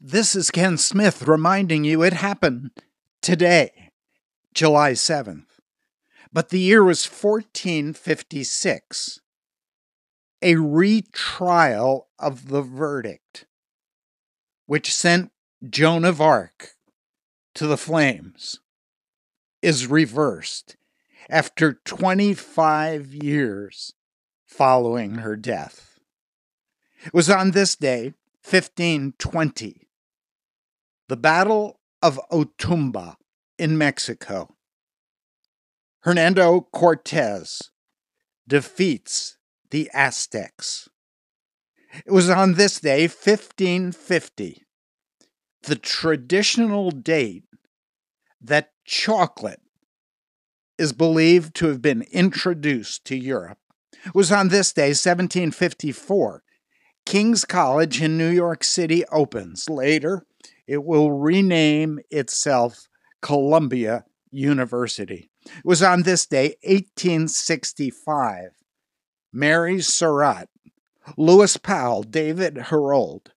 This is Ken Smith reminding you it happened today, July 7th. But the year was 1456, a retrial of the verdict, which sent Joan of Arc to the flames, is reversed after 25 years following her death. It was on this day, 1520, the Battle of Otumba in Mexico. Hernando Cortez defeats the Aztecs. It was on this day, 1550, the traditional date that chocolate is believed to have been introduced to Europe. It was on this day, 1754, King's College in New York City opens. Later, it will rename itself Columbia University. It was on this day, 1865, Mary Surratt, Lewis Powell, David Herold,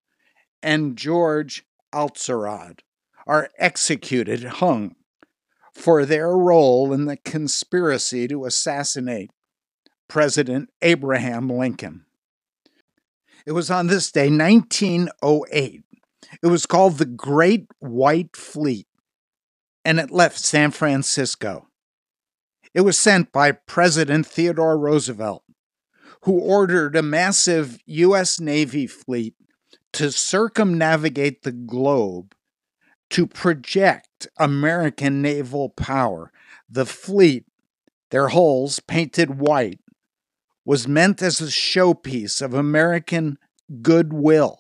and George Atzerodt are executed, hung, for their role in the conspiracy to assassinate President Abraham Lincoln. It was on this day, 1908. It was called the Great White Fleet, and it left San Francisco. It was sent by President Theodore Roosevelt, who ordered a massive U.S. Navy fleet to circumnavigate the globe to project American naval power. The fleet, their hulls painted white, was meant as a showpiece of American goodwill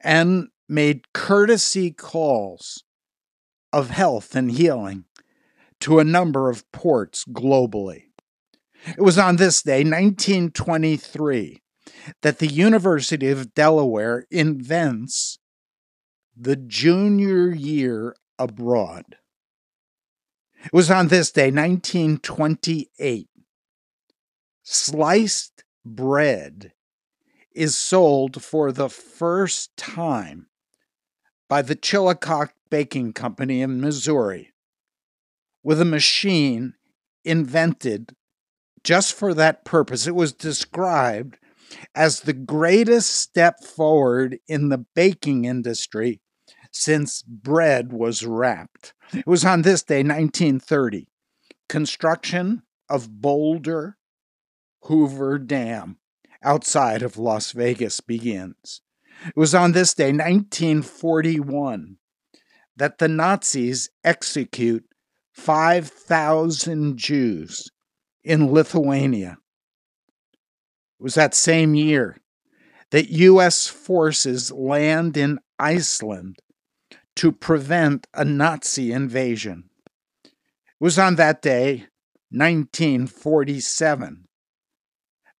and made courtesy calls of health and healing to a number of ports globally. It was on this day, 1923, that the University of Delaware invents the junior year abroad. It was on this day, 1928, sliced bread is sold for the first time by the Chillicothe Baking Company in Missouri with a machine invented just for that purpose. It was described as the greatest step forward in the baking industry since bread was wrapped. It was on this day, 1930. Construction of Boulder Hoover Dam outside of Las Vegas begins. It was on this day, 1941, that the Nazis execute 5,000 Jews in Lithuania. It was that same year that U.S. forces land in Iceland to prevent a Nazi invasion. It was on that day, 1947,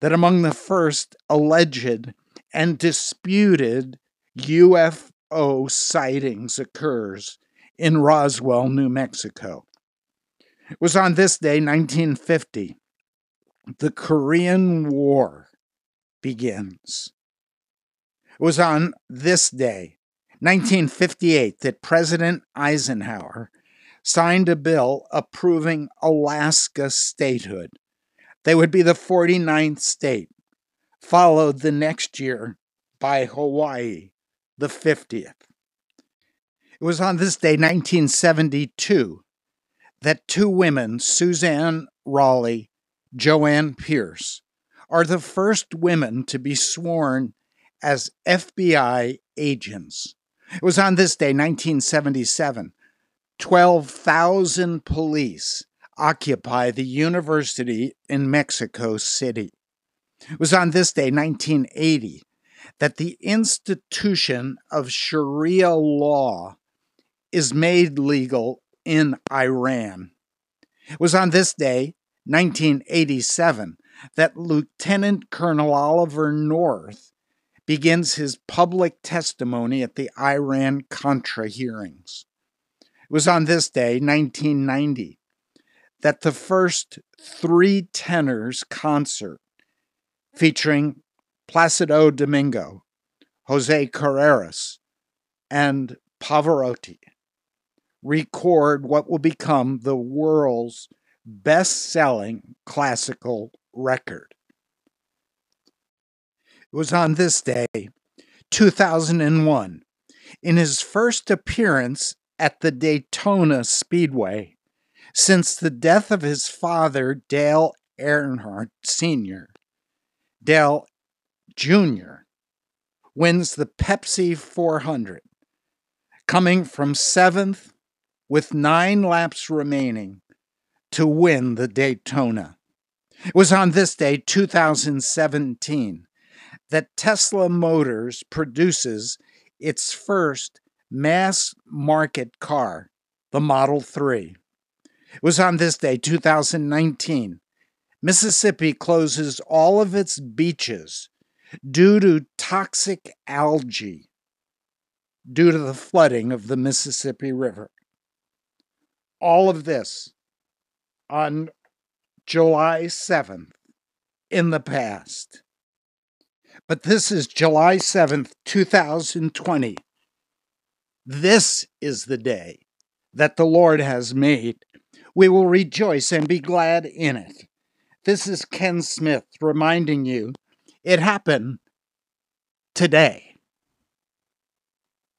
that among the first alleged and disputed UFO sightings occurs in Roswell, New Mexico. It was on this day, 1950, the Korean War begins. It was on this day, 1958, that President Eisenhower signed a bill approving Alaska statehood. They would be the 49th state, followed the next year by Hawaii, the 50th. It was on this day, 1972, that two women, Suzanne Raleigh, Joanne Pierce, are the first women to be sworn as FBI agents. It was on this day, 1977, 12,000 police occupy the university in Mexico City. It was on this day, 1980, that the institution of Sharia law is made legal in Iran. It was on this day, 1987, that Lieutenant Colonel Oliver North begins his public testimony at the Iran Contra hearings. It was on this day, 1990, that the first Three Tenors concert featuring Placido Domingo, Jose Carreras, and Pavarotti record what will become the world's best selling classical record. It was on this day, 2001, in his first appearance at the Daytona Speedway since the death of his father, Dale Earnhardt Sr. Dale Jr. wins the Pepsi 400, coming from seventh with nine laps remaining to win the Daytona. It was on this day, 2017, that Tesla Motors produces its first mass market car, the Model 3. It was on this day, 2019, Mississippi closes all of its beaches due to toxic algae due to the flooding of the Mississippi River. All of this on July 7th in the past. But this is July 7th, 2020. This is the day that the Lord has made. We will rejoice and be glad in it. This is Ken Smith reminding you it happened today.